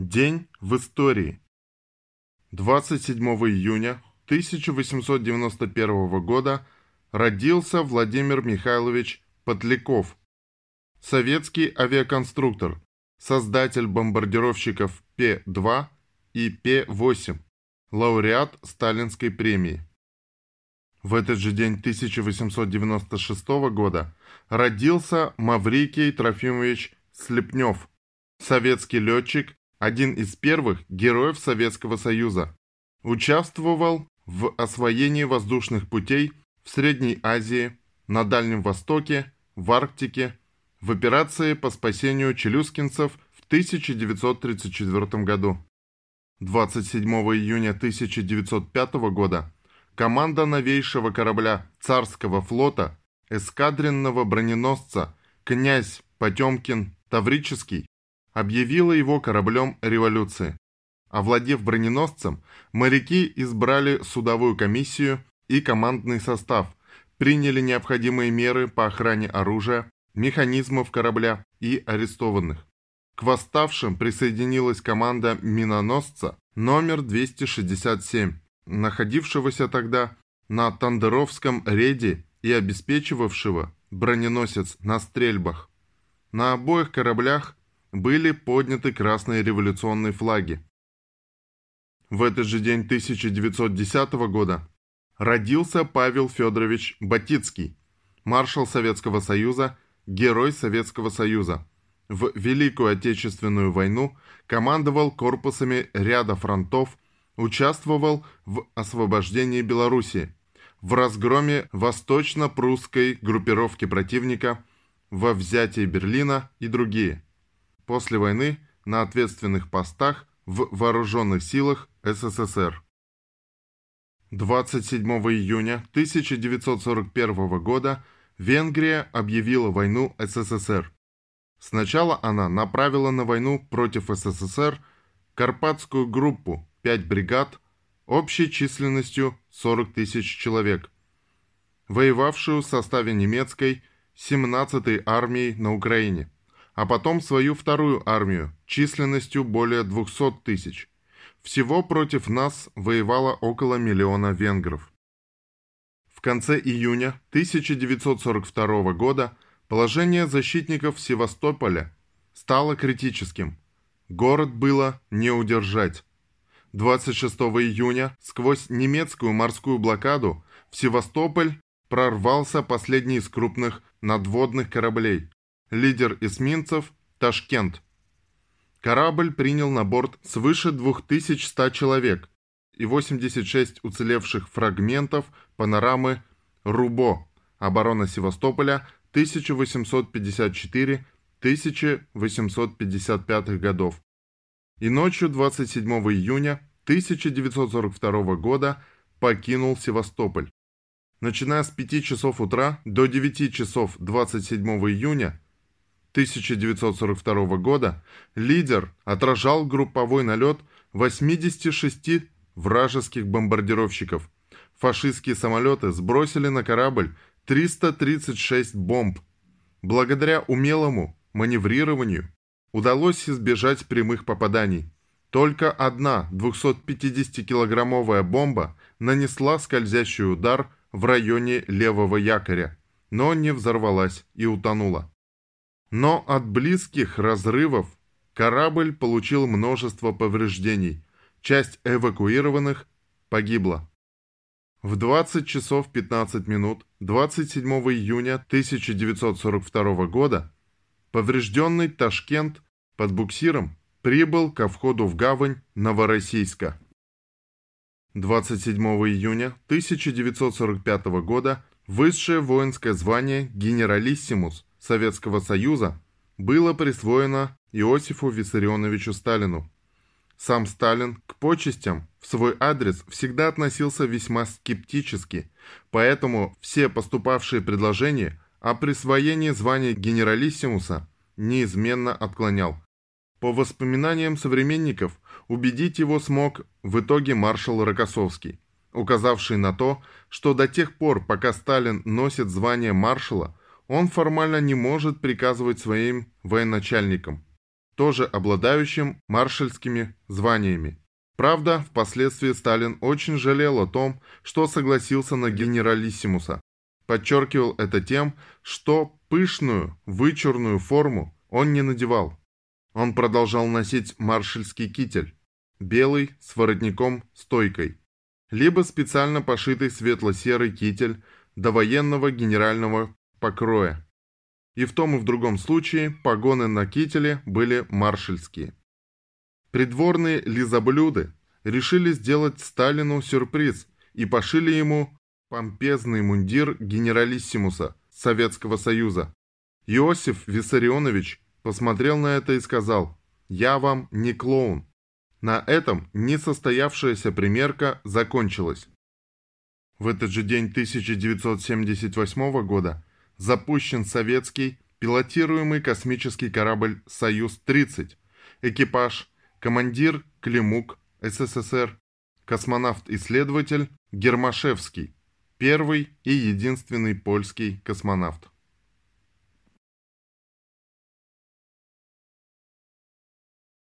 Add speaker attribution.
Speaker 1: День в истории. 27 июня 1891 года родился Владимир Михайлович Петляков, советский авиаконструктор, создатель бомбардировщиков Пе-2 и Пе-8, лауреат Сталинской премии. В этот же день 1896 года родился Маврикий Трофимович Слепнев, советский летчик, один из первых героев Советского Союза. Участвовал в освоении воздушных путей в Средней Азии, на Дальнем Востоке, в Арктике, в операции по спасению челюскинцев в 1934 году. 27 июня 1905 года команда новейшего корабля царского флота, эскадренного броненосца «Князь Потемкин Таврический» объявила его кораблем революции. Овладев броненосцем, моряки избрали судовую комиссию и командный состав, приняли необходимые меры по охране оружия, механизмов корабля и арестованных. К восставшим присоединилась команда миноносца номер 267, находившегося тогда на Тандеровском рейде и обеспечивавшего броненосец на стрельбах. На обоих кораблях были подняты красные революционные флаги. В этот же день 1910 года родился Павел Федорович Батицкий, маршал Советского Союза, герой Советского Союза. В Великую Отечественную войну командовал корпусами ряда фронтов, участвовал в освобождении Белоруссии, в разгроме восточно-прусской группировки противника, во взятии Берлина и другие – после войны на ответственных постах в Вооруженных силах СССР. 27 июня 1941 года Венгрия объявила войну СССР. Сначала она направила на войну против СССР Карпатскую группу 5 бригад общей численностью 40 тысяч человек, воевавшую в составе немецкой 17-й армии на Украине а потом свою вторую армию численностью более 200 тысяч. Всего против нас воевало около миллиона венгров. В конце июня 1942 года положение защитников Севастополя стало критическим. Город было не удержать. 26 июня сквозь немецкую морскую блокаду в Севастополь прорвался последний из крупных надводных кораблей, лидер эсминцев Ташкент. Корабль принял на борт свыше 2100 человек и 86 уцелевших фрагментов панорамы «Рубо» оборона Севастополя 1854-1855 годов. И ночью 27 июня 1942 года покинул Севастополь. Начиная с 5 часов утра до 9 часов 27 июня 1942 года лидер отражал групповой налет 86 вражеских бомбардировщиков. Фашистские самолеты сбросили на корабль 336 бомб. Благодаря умелому маневрированию удалось избежать прямых попаданий. Только одна 250-килограммовая бомба нанесла скользящий удар в районе левого якоря, но не взорвалась и утонула. Но от близких разрывов корабль получил множество повреждений. Часть эвакуированных погибла. В 20 часов 15 минут 27 июня 1942 года поврежденный Ташкент под буксиром прибыл ко входу в гавань Новороссийска. 27 июня 1945 года высшее воинское звание «Генералиссимус» Советского Союза было присвоено Иосифу Виссарионовичу Сталину. Сам Сталин к почестям в свой адрес всегда относился весьма скептически, поэтому все поступавшие предложения о присвоении звания генералиссимуса неизменно отклонял. По воспоминаниям современников, убедить его смог в итоге маршал Рокоссовский, указавший на то, что до тех пор, пока Сталин носит звание маршала, он формально не может приказывать своим военачальникам. тоже обладающим маршальскими званиями. Правда, впоследствии Сталин очень жалел о том, что согласился на генералиссимуса. Подчеркивал это тем, что пышную, вычурную форму он не надевал. Он продолжал носить маршальский китель, белый с воротником-стойкой, либо специально пошитый светло-серый китель до военного генерального покроя. И в том и в другом случае погоны на кителе были маршальские. Придворные лизоблюды решили сделать Сталину сюрприз и пошили ему помпезный мундир генералиссимуса Советского Союза. Иосиф Виссарионович посмотрел на это и сказал «Я вам не клоун». На этом несостоявшаяся примерка закончилась. В этот же день 1978 года запущен советский пилотируемый космический корабль «Союз-30». Экипаж, командир Климук, СССР, космонавт-исследователь Гермашевский, первый и единственный польский космонавт.